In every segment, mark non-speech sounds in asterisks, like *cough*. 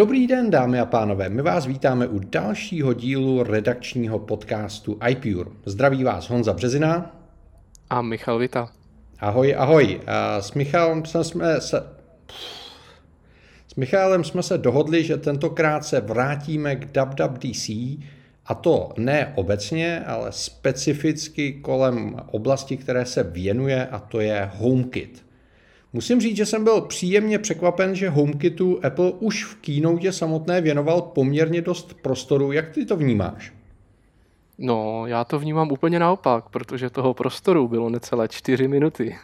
Dobrý den, dámy a pánové. My vás vítáme u dalšího dílu redakčního podcastu iPure. Zdraví vás Honza Březina. A Michal Vita. Ahoj, ahoj. A s Michalem jsme se... S Michalem jsme se dohodli, že tentokrát se vrátíme k WWDC, a to ne obecně, ale specificky kolem oblasti, které se věnuje, a to je HomeKit. Musím říct, že jsem byl příjemně překvapen, že HomeKitu Apple už v keynote samotné věnoval poměrně dost prostoru. Jak ty to vnímáš? No, já to vnímám úplně naopak, protože toho prostoru bylo necelé čtyři minuty.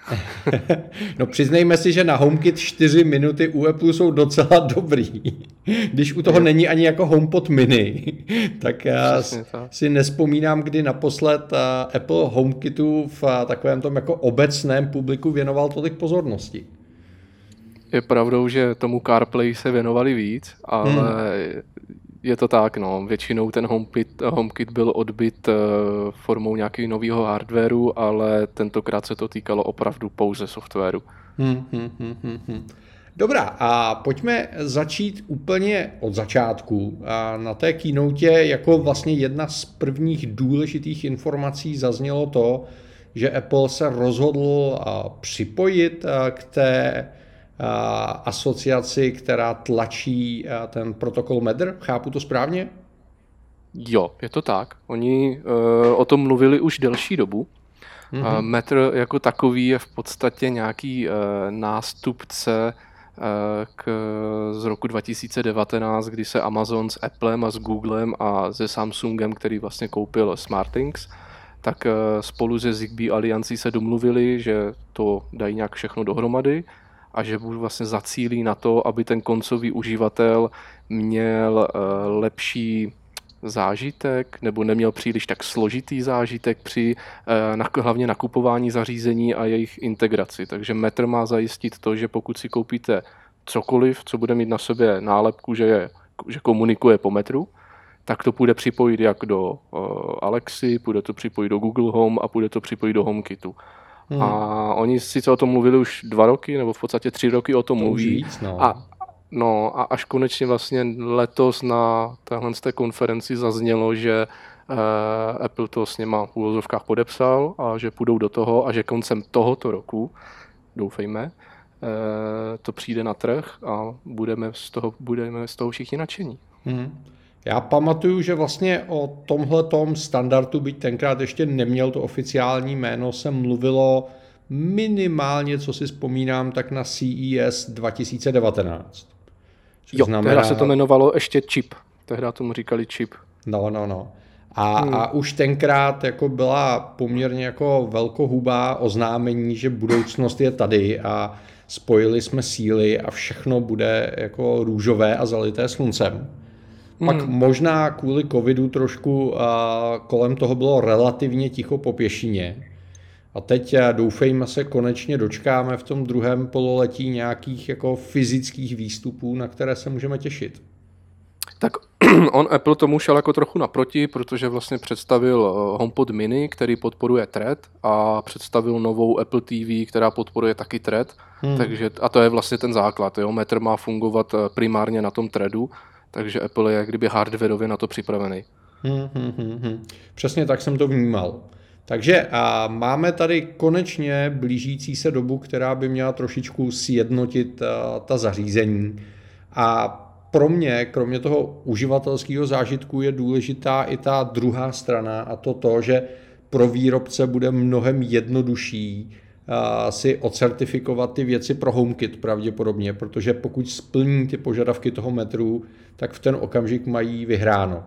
*laughs* no přiznejme si, že na HomeKit čtyři minuty u Apple jsou docela dobrý. Když u toho není ani jako HomePod mini, tak já tak. si nespomínám, kdy naposled Apple HomeKitu v takovém tom jako obecném publiku věnoval tolik pozornosti. Je pravdou, že tomu CarPlay se věnovali víc, ale hmm je to tak, no. Většinou ten HomeKit, HomeKit byl odbyt uh, formou nějakého nového hardwareu, ale tentokrát se to týkalo opravdu pouze softwaru. Hmm, hmm, hmm, hmm, hmm. Dobrá, a pojďme začít úplně od začátku. A na té keynote jako vlastně jedna z prvních důležitých informací zaznělo to, že Apple se rozhodl připojit k té asociaci, která tlačí ten protokol MEDR. Chápu to správně? Jo, je to tak. Oni uh, o tom mluvili už delší dobu. Mm-hmm. Uh, Metr jako takový je v podstatě nějaký uh, nástupce uh, k, z roku 2019, kdy se Amazon s Applem a s Googlem a se Samsungem, který vlastně koupil SmartThings, tak uh, spolu se Zigbee aliancí se domluvili, že to dají nějak všechno dohromady a že budu vlastně zacílí na to, aby ten koncový uživatel měl eh, lepší zážitek nebo neměl příliš tak složitý zážitek při eh, hlavně nakupování zařízení a jejich integraci. Takže Metr má zajistit to, že pokud si koupíte cokoliv, co bude mít na sobě nálepku, že, je, že komunikuje po metru, tak to půjde připojit jak do uh, Alexy, půjde to připojit do Google Home a půjde to připojit do HomeKitu. Hmm. A oni sice o tom mluvili už dva roky, nebo v podstatě tři roky o tom to mluví. Víc, no. A, no a až konečně vlastně letos na téhle té konferenci zaznělo, že uh, Apple to s něma v úvozovkách podepsal a že půjdou do toho a že koncem tohoto roku, doufejme, uh, to přijde na trh a budeme z toho, budeme z toho všichni nadšení. Hmm. Já pamatuju, že vlastně o tomhle standardu, byť tenkrát ještě neměl to oficiální jméno, se mluvilo minimálně, co si vzpomínám, tak na CES 2019. Jo, znamená... tehdy se to jmenovalo ještě čip. Tehdy tomu říkali čip. No, no, no. A, hmm. a už tenkrát jako byla poměrně jako velkohubá oznámení, že budoucnost je tady a spojili jsme síly a všechno bude jako růžové a zalité sluncem. Pak hmm. možná kvůli covidu trošku a kolem toho bylo relativně ticho po pěšině. A teď doufejme se konečně dočkáme v tom druhém pololetí nějakých jako fyzických výstupů, na které se můžeme těšit. Tak *clears throat* on Apple tomu šel jako trochu naproti, protože vlastně představil eh, HomePod mini, který podporuje Thread a představil novou Apple TV, která podporuje taky Thread. Hmm. Takže, a to je vlastně ten základ. Jo? Metr má fungovat eh, primárně na tom Threadu takže Apple je kdyby hardwareově na to připravený. Hmm, hmm, hmm, hmm. Přesně tak jsem to vnímal. Takže a máme tady konečně blížící se dobu, která by měla trošičku sjednotit a, ta zařízení. A pro mě, kromě toho uživatelského zážitku, je důležitá i ta druhá strana a to to, že pro výrobce bude mnohem jednodušší si ocertifikovat ty věci pro HomeKit pravděpodobně, protože pokud splní ty požadavky toho metru, tak v ten okamžik mají vyhráno.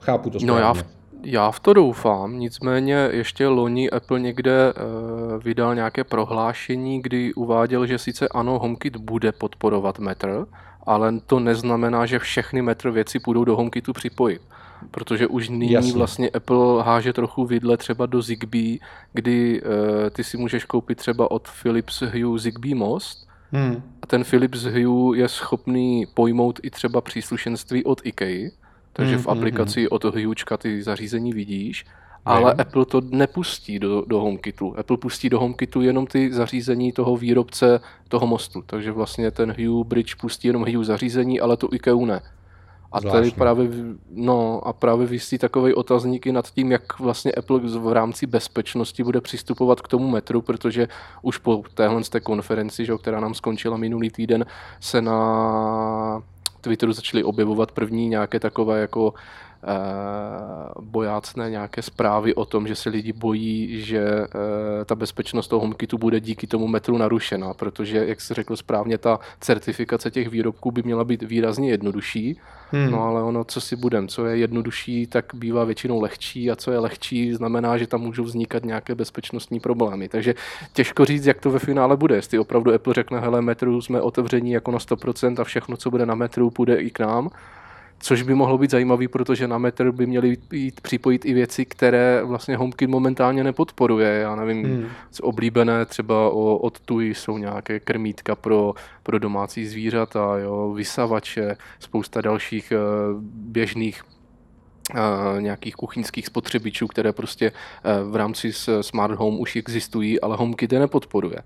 Chápu to správně. No já v, já v to doufám, nicméně ještě loni Apple někde uh, vydal nějaké prohlášení, kdy uváděl, že sice ano, HomeKit bude podporovat metr, ale to neznamená, že všechny metr věci půjdou do HomeKitu připojit protože už nyní Jasně. vlastně Apple háže trochu vidle třeba do Zigbee, kdy uh, ty si můžeš koupit třeba od Philips Hue Zigbee Most hmm. a ten Philips Hue je schopný pojmout i třeba příslušenství od IKEA, takže hmm, v hmm, aplikaci hmm. od Huečka ty zařízení vidíš ale Vím. Apple to nepustí do, do HomeKitu. Apple pustí do HomeKitu jenom ty zařízení toho výrobce toho mostu, takže vlastně ten Hue Bridge pustí jenom Hue zařízení, ale tu IKEA ne. A Zvláštně. tady právě, no, a právě vysí takový otazníky nad tím, jak vlastně Apple v rámci bezpečnosti bude přistupovat k tomu metru, protože už po téhle té konferenci, že, která nám skončila minulý týden, se na Twitteru začaly objevovat první nějaké takové jako bojácné nějaké zprávy o tom, že se lidi bojí, že eh, ta bezpečnost toho HomeKitu bude díky tomu metru narušena, protože, jak jsi řekl správně, ta certifikace těch výrobků by měla být výrazně jednodušší, hmm. no ale ono, co si budem, co je jednodušší, tak bývá většinou lehčí a co je lehčí, znamená, že tam můžou vznikat nějaké bezpečnostní problémy. Takže těžko říct, jak to ve finále bude. Jestli opravdu Apple řekne, hele, metru jsme otevření jako na 100% a všechno, co bude na metru, půjde i k nám, což by mohlo být zajímavý, protože na metr by měly být připojit i věci, které vlastně HomeKit momentálně nepodporuje. Já nevím, hmm. co oblíbené třeba o, od TUI jsou nějaké krmítka pro, pro domácí zvířata, jo, vysavače, spousta dalších uh, běžných Uh, nějakých kuchyňských spotřebičů, které prostě uh, v rámci Smart Home už existují, ale HomeKit je nepodporuje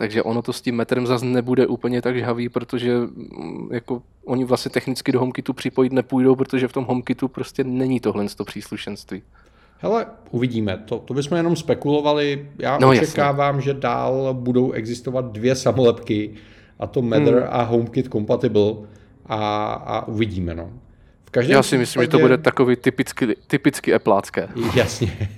takže ono to s tím metrem zase nebude úplně tak žhavý, protože mm, jako oni vlastně technicky do HomeKitu připojit nepůjdou, protože v tom HomeKitu prostě není tohle to příslušenství. Hele, uvidíme. To, to bychom jenom spekulovali. Já no, očekávám, jasně. že dál budou existovat dvě samolepky, a to Matter hmm. a HomeKit compatible a, a uvidíme. No. V každém Já si případě... myslím, že to bude takový typicky, typicky Appleácké. Jasně.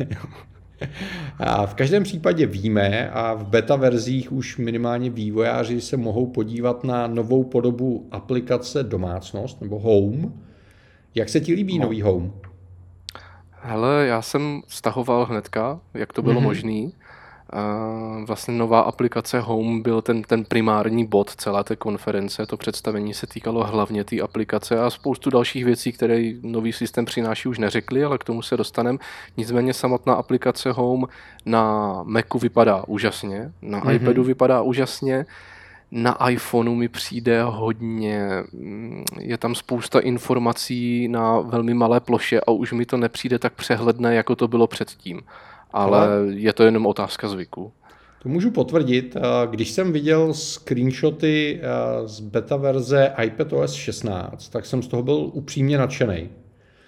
A v každém případě víme a v beta verzích už minimálně vývojáři se mohou podívat na novou podobu aplikace domácnost nebo Home. Jak se ti líbí no. nový Home? Hele, já jsem stahoval hnedka, jak to bylo mm-hmm. možné vlastně nová aplikace Home byl ten, ten primární bod celé té konference. To představení se týkalo hlavně té aplikace a spoustu dalších věcí, které nový systém přináší, už neřekli, ale k tomu se dostaneme. Nicméně samotná aplikace Home na Macu vypadá úžasně, na mm-hmm. iPadu vypadá úžasně, na iPhoneu mi přijde hodně, mm, je tam spousta informací na velmi malé ploše a už mi to nepřijde tak přehledné, jako to bylo předtím ale je to jenom otázka zvyku. To můžu potvrdit. Když jsem viděl screenshoty z beta verze iPadOS 16, tak jsem z toho byl upřímně nadšený.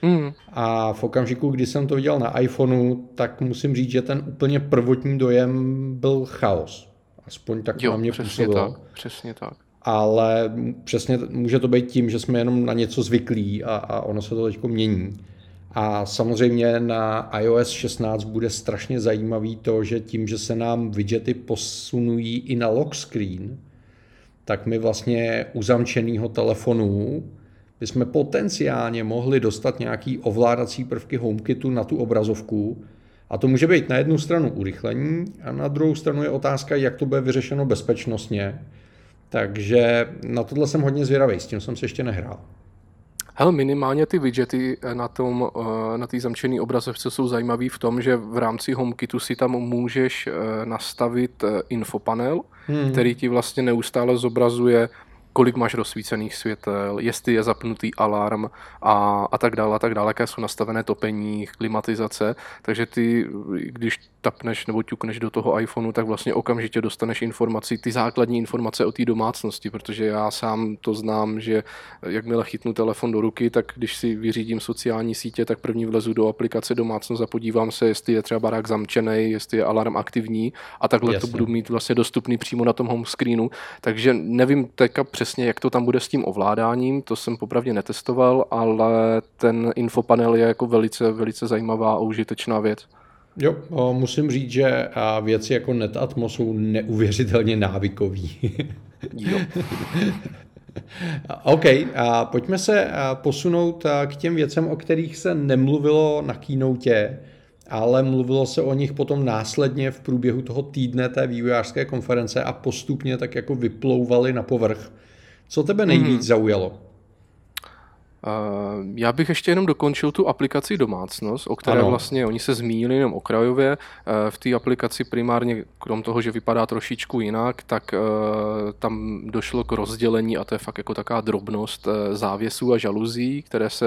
Mm. A v okamžiku, kdy jsem to viděl na iPhoneu, tak musím říct, že ten úplně prvotní dojem byl chaos. Aspoň tak jo, na mě přesně působilo. tak, přesně tak. Ale přesně může to být tím, že jsme jenom na něco zvyklí a, a ono se to teď mění. A samozřejmě na iOS 16 bude strašně zajímavý to, že tím, že se nám widgety posunují i na lock screen, tak my vlastně u zamčeného telefonu bychom potenciálně mohli dostat nějaký ovládací prvky HomeKitu na tu obrazovku. A to může být na jednu stranu urychlení a na druhou stranu je otázka, jak to bude vyřešeno bezpečnostně. Takže na tohle jsem hodně zvědavý, s tím jsem se ještě nehrál. Hele, minimálně ty widgety eh, na tom, eh, na té zamčené obrazovce jsou zajímavý v tom, že v rámci HomeKitu si tam můžeš eh, nastavit infopanel, hmm. který ti vlastně neustále zobrazuje kolik máš rozsvícených světel, jestli je zapnutý alarm a, a tak dále, a tak dále, jaké jsou nastavené topení, klimatizace, takže ty, když tapneš nebo ťukneš do toho iPhoneu, tak vlastně okamžitě dostaneš informaci, ty základní informace o té domácnosti, protože já sám to znám, že jakmile chytnu telefon do ruky, tak když si vyřídím sociální sítě, tak první vlezu do aplikace domácnost a podívám se, jestli je třeba barák zamčený, jestli je alarm aktivní a takhle Jasně. to budu mít vlastně dostupný přímo na tom home screenu. Takže nevím teďka přesně, jak to tam bude s tím ovládáním, to jsem popravdě netestoval, ale ten infopanel je jako velice, velice zajímavá a užitečná věc. Jo, musím říct, že věci jako NetAtmo jsou neuvěřitelně návykový. jo. *laughs* OK, a pojďme se posunout k těm věcem, o kterých se nemluvilo na keynote, ale mluvilo se o nich potom následně v průběhu toho týdne té vývojářské konference a postupně tak jako vyplouvaly na povrch. Co tebe nejvíc mm. zaujalo? Já bych ještě jenom dokončil tu aplikaci Domácnost, o které ano. vlastně oni se zmínili jenom okrajově. Eh, v té aplikaci primárně, krom toho, že vypadá trošičku jinak, tak eh, tam došlo k rozdělení, a to je fakt jako taková drobnost eh, závěsů a žaluzí, které se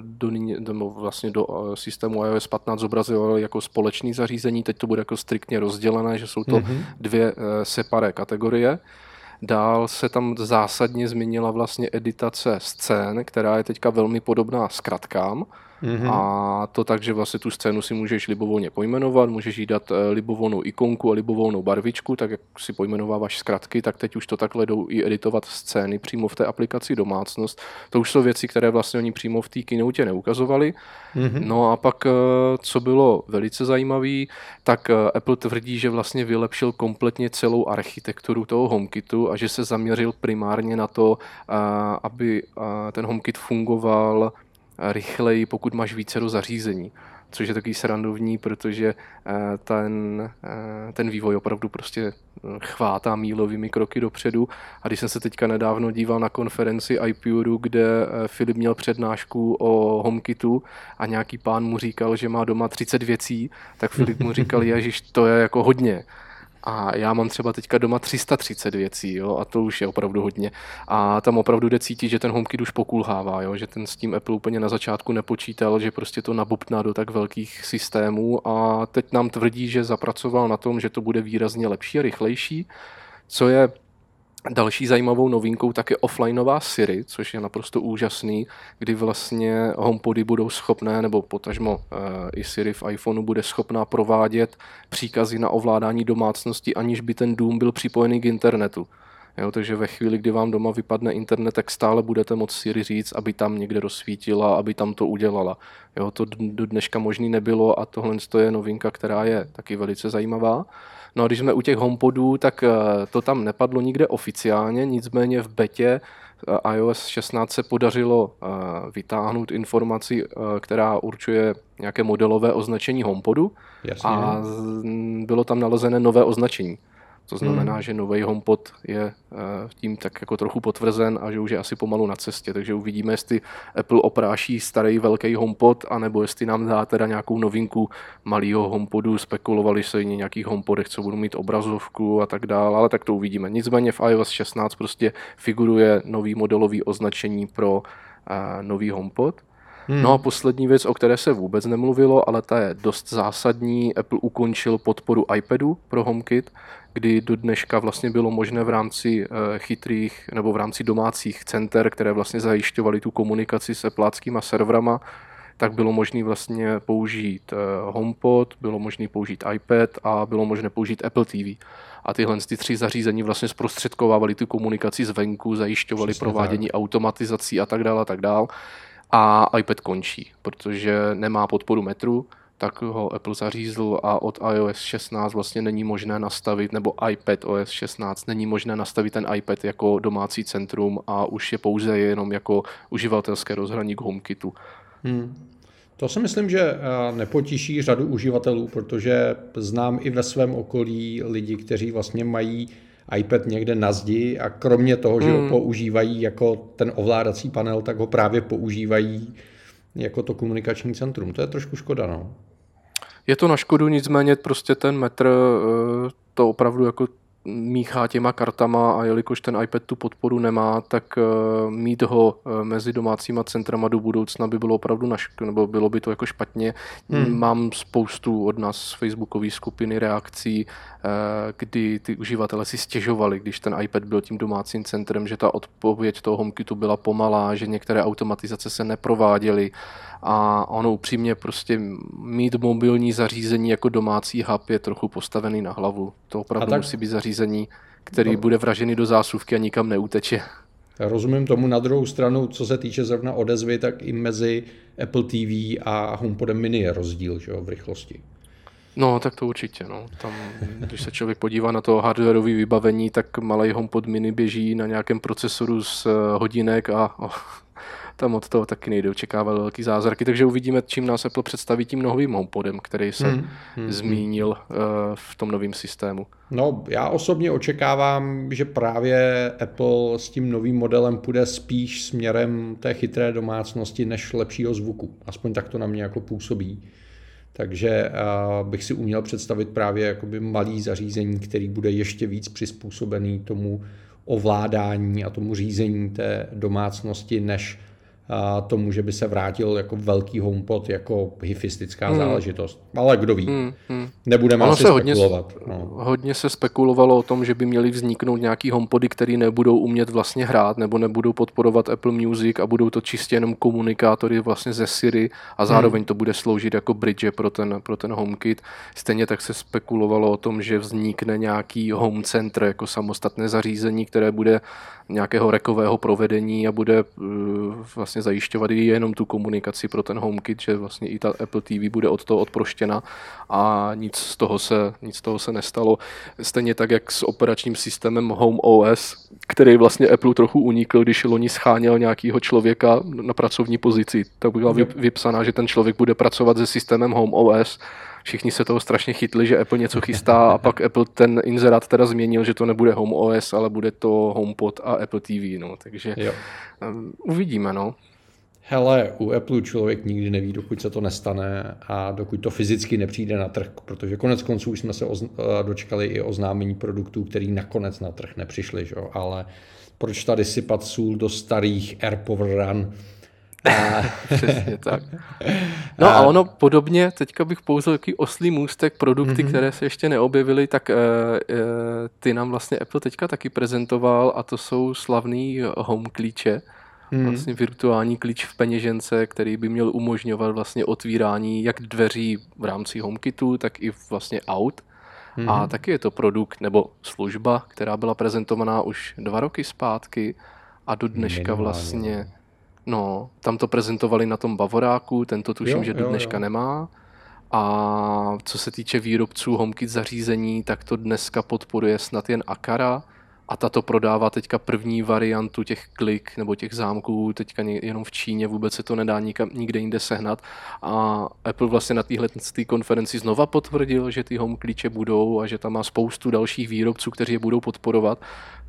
do, do, vlastně do systému iOS 15 zobrazovaly jako společný zařízení. Teď to bude jako striktně rozdělené, že jsou to mm-hmm. dvě separé kategorie. Dál se tam zásadně změnila vlastně editace scén, která je teďka velmi podobná zkratkám. Mm-hmm. A to tak, že vlastně tu scénu si můžeš libovolně pojmenovat, můžeš jí dát eh, libovolnou ikonku a libovolnou barvičku, tak jak si pojmenováváš zkratky, tak teď už to takhle jdou i editovat scény přímo v té aplikaci domácnost. To už jsou věci, které vlastně oni přímo v té keynote neukazovali. Mm-hmm. No a pak, eh, co bylo velice zajímavé, tak eh, Apple tvrdí, že vlastně vylepšil kompletně celou architekturu toho HomeKitu a že se zaměřil primárně na to, aby ten HomeKit fungoval rychleji, pokud máš více do zařízení. Což je takový srandovní, protože eh, ten, eh, ten vývoj opravdu prostě eh, chvátá mílovými kroky dopředu. A když jsem se teďka nedávno díval na konferenci iPuru, kde Filip měl přednášku o HomeKitu a nějaký pán mu říkal, že má doma 30 věcí, tak Filip mu říkal, *laughs* ježiš, to je jako hodně. A já mám třeba teďka doma 330 věcí, jo, a to už je opravdu hodně. A tam opravdu jde cítit, že ten HomeKit už pokulhává, jo, že ten s tím Apple úplně na začátku nepočítal, že prostě to nabupná do tak velkých systémů a teď nám tvrdí, že zapracoval na tom, že to bude výrazně lepší a rychlejší, co je Další zajímavou novinkou tak je offlineová Siri, což je naprosto úžasný, kdy vlastně HomePody budou schopné, nebo potažmo e, i Siri v iPhoneu bude schopná provádět příkazy na ovládání domácnosti, aniž by ten dům byl připojený k internetu. Jo, takže ve chvíli, kdy vám doma vypadne internet, tak stále budete moct Siri říct, aby tam někde rozsvítila, aby tam to udělala. Jo, to do dneška možný nebylo a tohle je novinka, která je taky velice zajímavá. No a když jsme u těch HomePodů, tak eh, to tam nepadlo nikde oficiálně, nicméně v betě eh, iOS 16 se podařilo eh, vytáhnout informaci, která určuje nějaké modelové označení HomePodu Jasně. a bylo tam nalezené nové označení. To znamená, hmm. že nový HomePod je eh, tím tak jako trochu potvrzen a že už je asi pomalu na cestě, takže uvidíme, jestli Apple opráší starý velký HomePod, anebo jestli nám dá teda nějakou novinku malého HomePodu, spekulovali se i nějakých HomePodech, co budou mít obrazovku a tak dále, ale tak to uvidíme. Nicméně v iOS 16 prostě figuruje nový modelový označení pro uh, nový HomePod. Hmm. No a poslední věc, o které se vůbec nemluvilo, ale ta je dost zásadní. Apple ukončil podporu iPadu pro HomeKit, kdy do dneška vlastně bylo možné v rámci eh, chytrých nebo v rámci domácích center, které vlastně zajišťovaly tu komunikaci s Appleáckýma serverama, tak bylo možné vlastně použít eh, HomePod, bylo možné použít iPad a bylo možné použít Apple TV. A tyhle ty tři zařízení vlastně zprostředkovávaly tu komunikaci zvenku, zajišťovaly provádění tak. automatizací a tak dále a tak dále a iPad končí, protože nemá podporu metru, tak ho Apple zařízl a od iOS 16 vlastně není možné nastavit, nebo iPad OS 16 není možné nastavit ten iPad jako domácí centrum a už je pouze jenom jako uživatelské rozhraní k HomeKitu. Hmm. To si myslím, že eh, nepotěší řadu uživatelů, protože znám i ve svém okolí lidi, kteří vlastně mají iPad někde na zdi a kromě toho, že hmm. ho používají jako ten ovládací panel, tak ho právě používají jako to komunikační centrum. To je trošku škoda, no. Je to na škodu, nicméně prostě ten metr eh, to opravdu jako míchá těma kartama a jelikož ten iPad tu podporu nemá, tak uh, mít ho uh, mezi domácíma centrama do budoucna by bylo opravdu naš, nebo bylo by to jako špatně. Hmm. Mám spoustu od nás z facebookové skupiny reakcí, uh, kdy ty uživatelé si stěžovali, když ten iPad byl tím domácím centrem, že ta odpověď toho HomeKitu byla pomalá, že některé automatizace se neprováděly a ono upřímně prostě mít mobilní zařízení jako domácí hub je trochu postavený na hlavu. To opravdu tak... musí být zařízení, který no. bude vražený do zásuvky a nikam neuteče. Rozumím tomu na druhou stranu, co se týče zrovna odezvy, tak i mezi Apple TV a HomePodem mini je rozdíl že jo, v rychlosti. No, tak to určitě. No. Tam, když se člověk podívá na to hardwareové vybavení, tak malý HomePod mini běží na nějakém procesoru z hodinek a tam od toho taky nejde očekávat velký zázraky, takže uvidíme, čím nás Apple představí tím novým HomePodem, který se hmm, hmm, zmínil uh, v tom novém systému. No, já osobně očekávám, že právě Apple s tím novým modelem půjde spíš směrem té chytré domácnosti než lepšího zvuku. Aspoň tak to na mě jako působí. Takže uh, bych si uměl představit právě jakoby malý zařízení, který bude ještě víc přizpůsobený tomu ovládání a tomu řízení té domácnosti, než tomu, že by se vrátil jako velký HomePod jako hyfistická hmm. záležitost. Ale kdo ví. Hmm. Hmm. Nebudeme ono asi se spekulovat. Hodně, no. hodně se spekulovalo o tom, že by měly vzniknout nějaký HomePody, který nebudou umět vlastně hrát, nebo nebudou podporovat Apple Music a budou to čistě jenom komunikátory vlastně ze Siri a zároveň hmm. to bude sloužit jako bridge pro ten, pro ten HomeKit. Stejně tak se spekulovalo o tom, že vznikne nějaký home center jako samostatné zařízení, které bude nějakého rekového provedení a bude uh, vlastně zajišťovat i jenom tu komunikaci pro ten HomeKit, že vlastně i ta Apple TV bude od toho odproštěna a nic z toho se, nic z toho se nestalo. Stejně tak, jak s operačním systémem Home OS, který vlastně Apple trochu unikl, když loni scháněl nějakého člověka na pracovní pozici. Tak byla vypsaná, že ten člověk bude pracovat se systémem Home OS všichni se toho strašně chytli, že Apple něco chystá a pak Apple ten inzerát teda změnil, že to nebude Home OS, ale bude to HomePod a Apple TV, no, takže jo. Um, uvidíme, no. Hele, u Apple člověk nikdy neví, dokud se to nestane a dokud to fyzicky nepřijde na trh, protože konec konců už jsme se ozn- eh, dočkali i oznámení produktů, který nakonec na trh nepřišli, že? ale proč tady sypat sůl do starých AirPower Run, a... *laughs* Přesně tak. No a ono podobně, teďka bych pouze takový oslý můstek produkty, mm-hmm. které se ještě neobjevily, tak e, e, ty nám vlastně Apple teďka taky prezentoval a to jsou slavný home klíče. Mm-hmm. Vlastně virtuální klíč v peněžence, který by měl umožňovat vlastně otvírání jak dveří v rámci HomeKitu, tak i vlastně aut. Mm-hmm. A taky je to produkt nebo služba, která byla prezentovaná už dva roky zpátky a do dneška vlastně No, tam to prezentovali na tom Bavoráku, tento tuším, jo, že do dneška jo, jo. nemá. A co se týče výrobců HomeKit zařízení, tak to dneska podporuje snad jen Akara, a tato prodává teďka první variantu těch klik nebo těch zámků teďka jenom v Číně, vůbec se to nedá nikam, nikde jinde sehnat a Apple vlastně na téhle konferenci znova potvrdil, že ty home klíče budou a že tam má spoustu dalších výrobců, kteří je budou podporovat,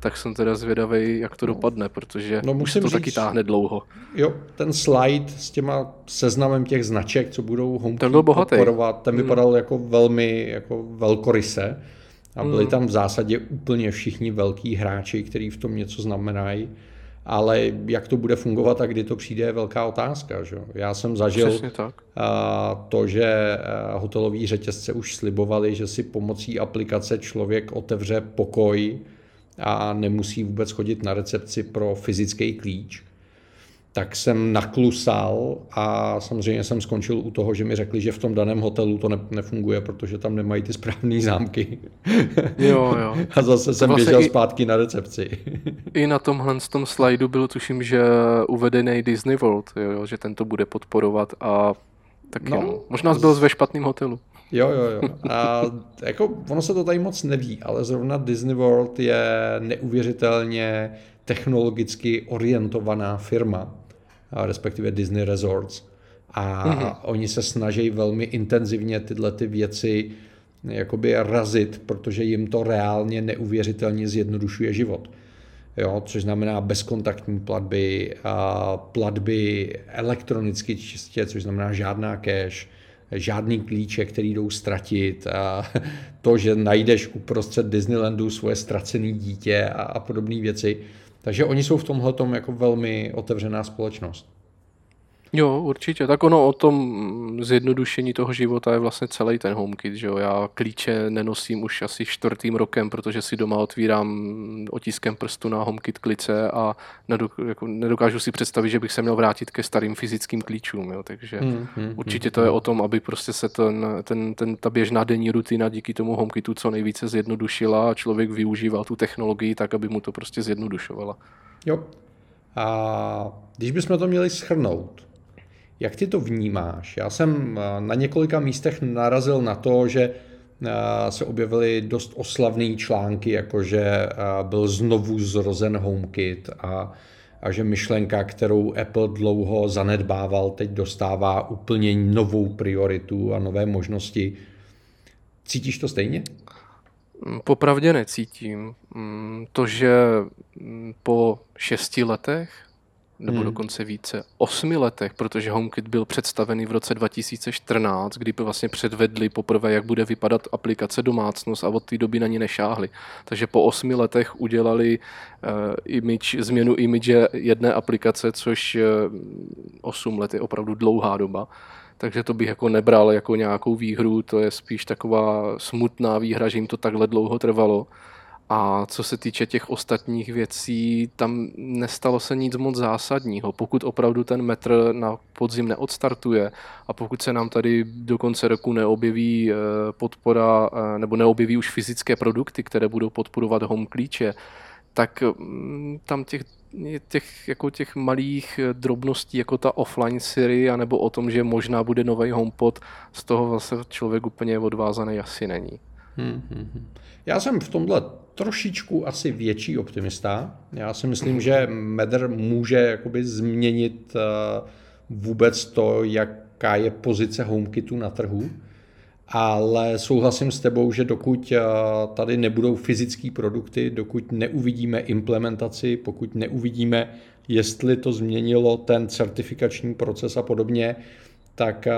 tak jsem teda zvědavý, jak to dopadne, protože no, musím to říct, taky táhne dlouho. Jo, ten slide s těma seznamem těch značek, co budou home ten byl podporovat, ten hmm. vypadal hmm. jako velmi jako velkoryse a byli hmm. tam v zásadě úplně všichni velký hráči, kteří v tom něco znamenají. Ale jak to bude fungovat a kdy to přijde, je velká otázka. Že? Já jsem zažil tak. to, že hotelový řetězce už slibovali, že si pomocí aplikace člověk otevře pokoj a nemusí vůbec chodit na recepci pro fyzický klíč tak jsem naklusal a samozřejmě jsem skončil u toho, že mi řekli, že v tom daném hotelu to ne, nefunguje, protože tam nemají ty správné zámky. Jo, jo. *laughs* A zase jsem vlastně běžel i, zpátky na recepci. I na tomhle z tom slajdu bylo tuším, že uvedený Disney World, jo, že ten to bude podporovat a tak no, jo. Možná byl ve špatném hotelu. Jo, jo, jo. A jako ono se to tady moc neví, ale zrovna Disney World je neuvěřitelně technologicky orientovaná firma respektive Disney Resorts. A mm-hmm. oni se snaží velmi intenzivně tyhle ty věci jakoby razit, protože jim to reálně neuvěřitelně zjednodušuje život. Jo, což znamená bezkontaktní platby, a platby elektronicky čistě, což znamená žádná cash, žádný klíče, který jdou ztratit, a to, že najdeš uprostřed Disneylandu svoje ztracené dítě a, a podobné věci. Takže oni jsou v tomhle jako velmi otevřená společnost. Jo, určitě. Tak ono o tom zjednodušení toho života je vlastně celý ten HomeKit, že jo. Já klíče nenosím už asi čtvrtým rokem, protože si doma otvírám otiskem prstu na HomeKit klice a nedok- jako nedokážu si představit, že bych se měl vrátit ke starým fyzickým klíčům, jo. Takže hmm, hmm, určitě hmm, to je o tom, aby prostě se ten, ten, ten, ta běžná denní rutina díky tomu HomeKitu co nejvíce zjednodušila a člověk využíval tu technologii tak, aby mu to prostě zjednodušovala. Jo. A když bychom to měli schrnout, jak ty to vnímáš? Já jsem eh, na několika místech narazil na to, že eh, se objevily dost oslavné články, jako že eh, byl znovu zrozen HomeKit a a že myšlenka, kterou Apple dlouho zanedbával, teď dostává úplně novou prioritu a nové možnosti. Cítíš to stejně? Popravdě necítím. Mm, to, že mm, po šesti letech nebo hmm. dokonce více, osmi letech, protože HomeKit byl představený v roce 2014, kdy vlastně předvedli poprvé, jak bude vypadat aplikace domácnost a od té doby na ní nešáhli. Takže po osmi letech udělali uh, image, změnu image jedné aplikace, což uh, 8 let je opravdu dlouhá doba. Takže to bych jako nebral jako nějakou výhru, to je spíš taková smutná výhra, že jim to takhle dlouho trvalo. A co se týče těch ostatních věcí, tam nestalo se nic moc zásadního. Pokud opravdu ten metr na podzim neodstartuje a pokud se nám tady do konce roku neobjeví eh, podpora eh, nebo neobjeví už fyzické produkty, které budou podporovat home klíče, tak mm, tam těch, těch, jako těch malých eh, drobností, jako ta offline Siri, anebo o tom, že možná bude nový HomePod, z toho vlastně člověk úplně odvázaný asi není. Hmm, hmm, hmm. Já jsem v tomhle trošičku asi větší optimista. Já si myslím, že Medr může jakoby změnit eh, vůbec to, jaká je pozice HomeKitu na trhu, ale souhlasím s tebou, že dokud eh, tady nebudou fyzické produkty, dokud neuvidíme implementaci, pokud neuvidíme, jestli to změnilo ten certifikační proces a podobně, tak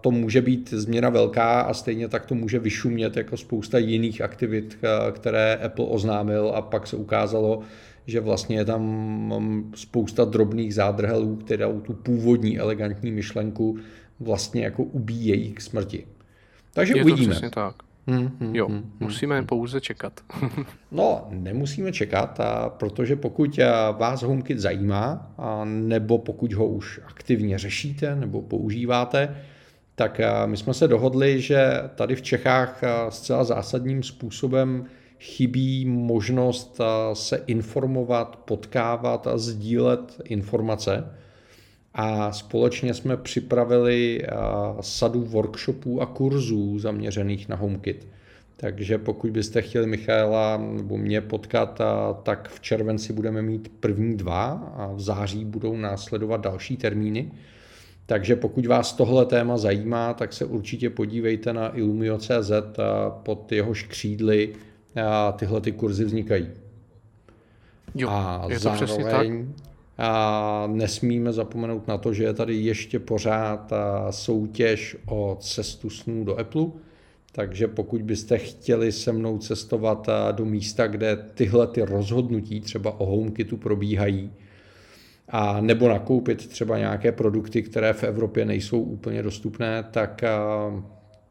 to může být změna velká a stejně tak to může vyšumět jako spousta jiných aktivit, které Apple oznámil a pak se ukázalo, že vlastně je tam mm, spousta drobných zádrhelů, které tu původní elegantní myšlenku vlastně jako ubíjejí k smrti. Takže je uvidíme. To přesně tak. Hmm, hmm, jo, hmm, musíme hmm. pouze čekat. *laughs* no, nemusíme čekat, a protože pokud eh, vás HomeKit zajímá, a nebo pokud ho už aktivně řešíte nebo používáte, tak eh, my jsme se dohodli, že tady v Čechách eh, zcela zásadním způsobem chybí možnost se informovat, potkávat a sdílet informace a společně jsme připravili sadu workshopů a kurzů zaměřených na HomeKit. Takže pokud byste chtěli Michaela nebo mě potkat, tak v červenci budeme mít první dva a v září budou následovat další termíny. Takže pokud vás tohle téma zajímá, tak se určitě podívejte na Illumio.cz, pod jehož křídly tyhle ty kurzy vznikají. Jo, a je to zároveň, přesně tak. A nesmíme zapomenout na to, že je tady ještě pořád soutěž o cestu snů do Apple. Takže pokud byste chtěli se mnou cestovat do místa, kde tyhle ty rozhodnutí třeba o HomeKitu probíhají, a nebo nakoupit třeba nějaké produkty, které v Evropě nejsou úplně dostupné, tak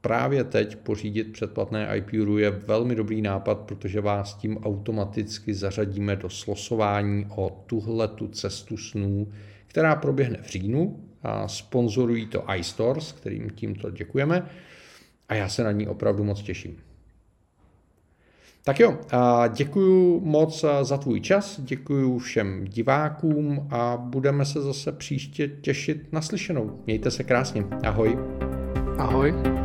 právě teď pořídit předplatné IPURu je velmi dobrý nápad, protože vás tím automaticky zařadíme do slosování o tuhle tu cestu snů, která proběhne v říjnu a sponzorují to iStores, kterým tímto děkujeme a já se na ní opravdu moc těším. Tak jo, děkuji moc za tvůj čas, děkuji všem divákům a budeme se zase příště těšit na slyšenou. Mějte se krásně. Ahoj. Ahoj.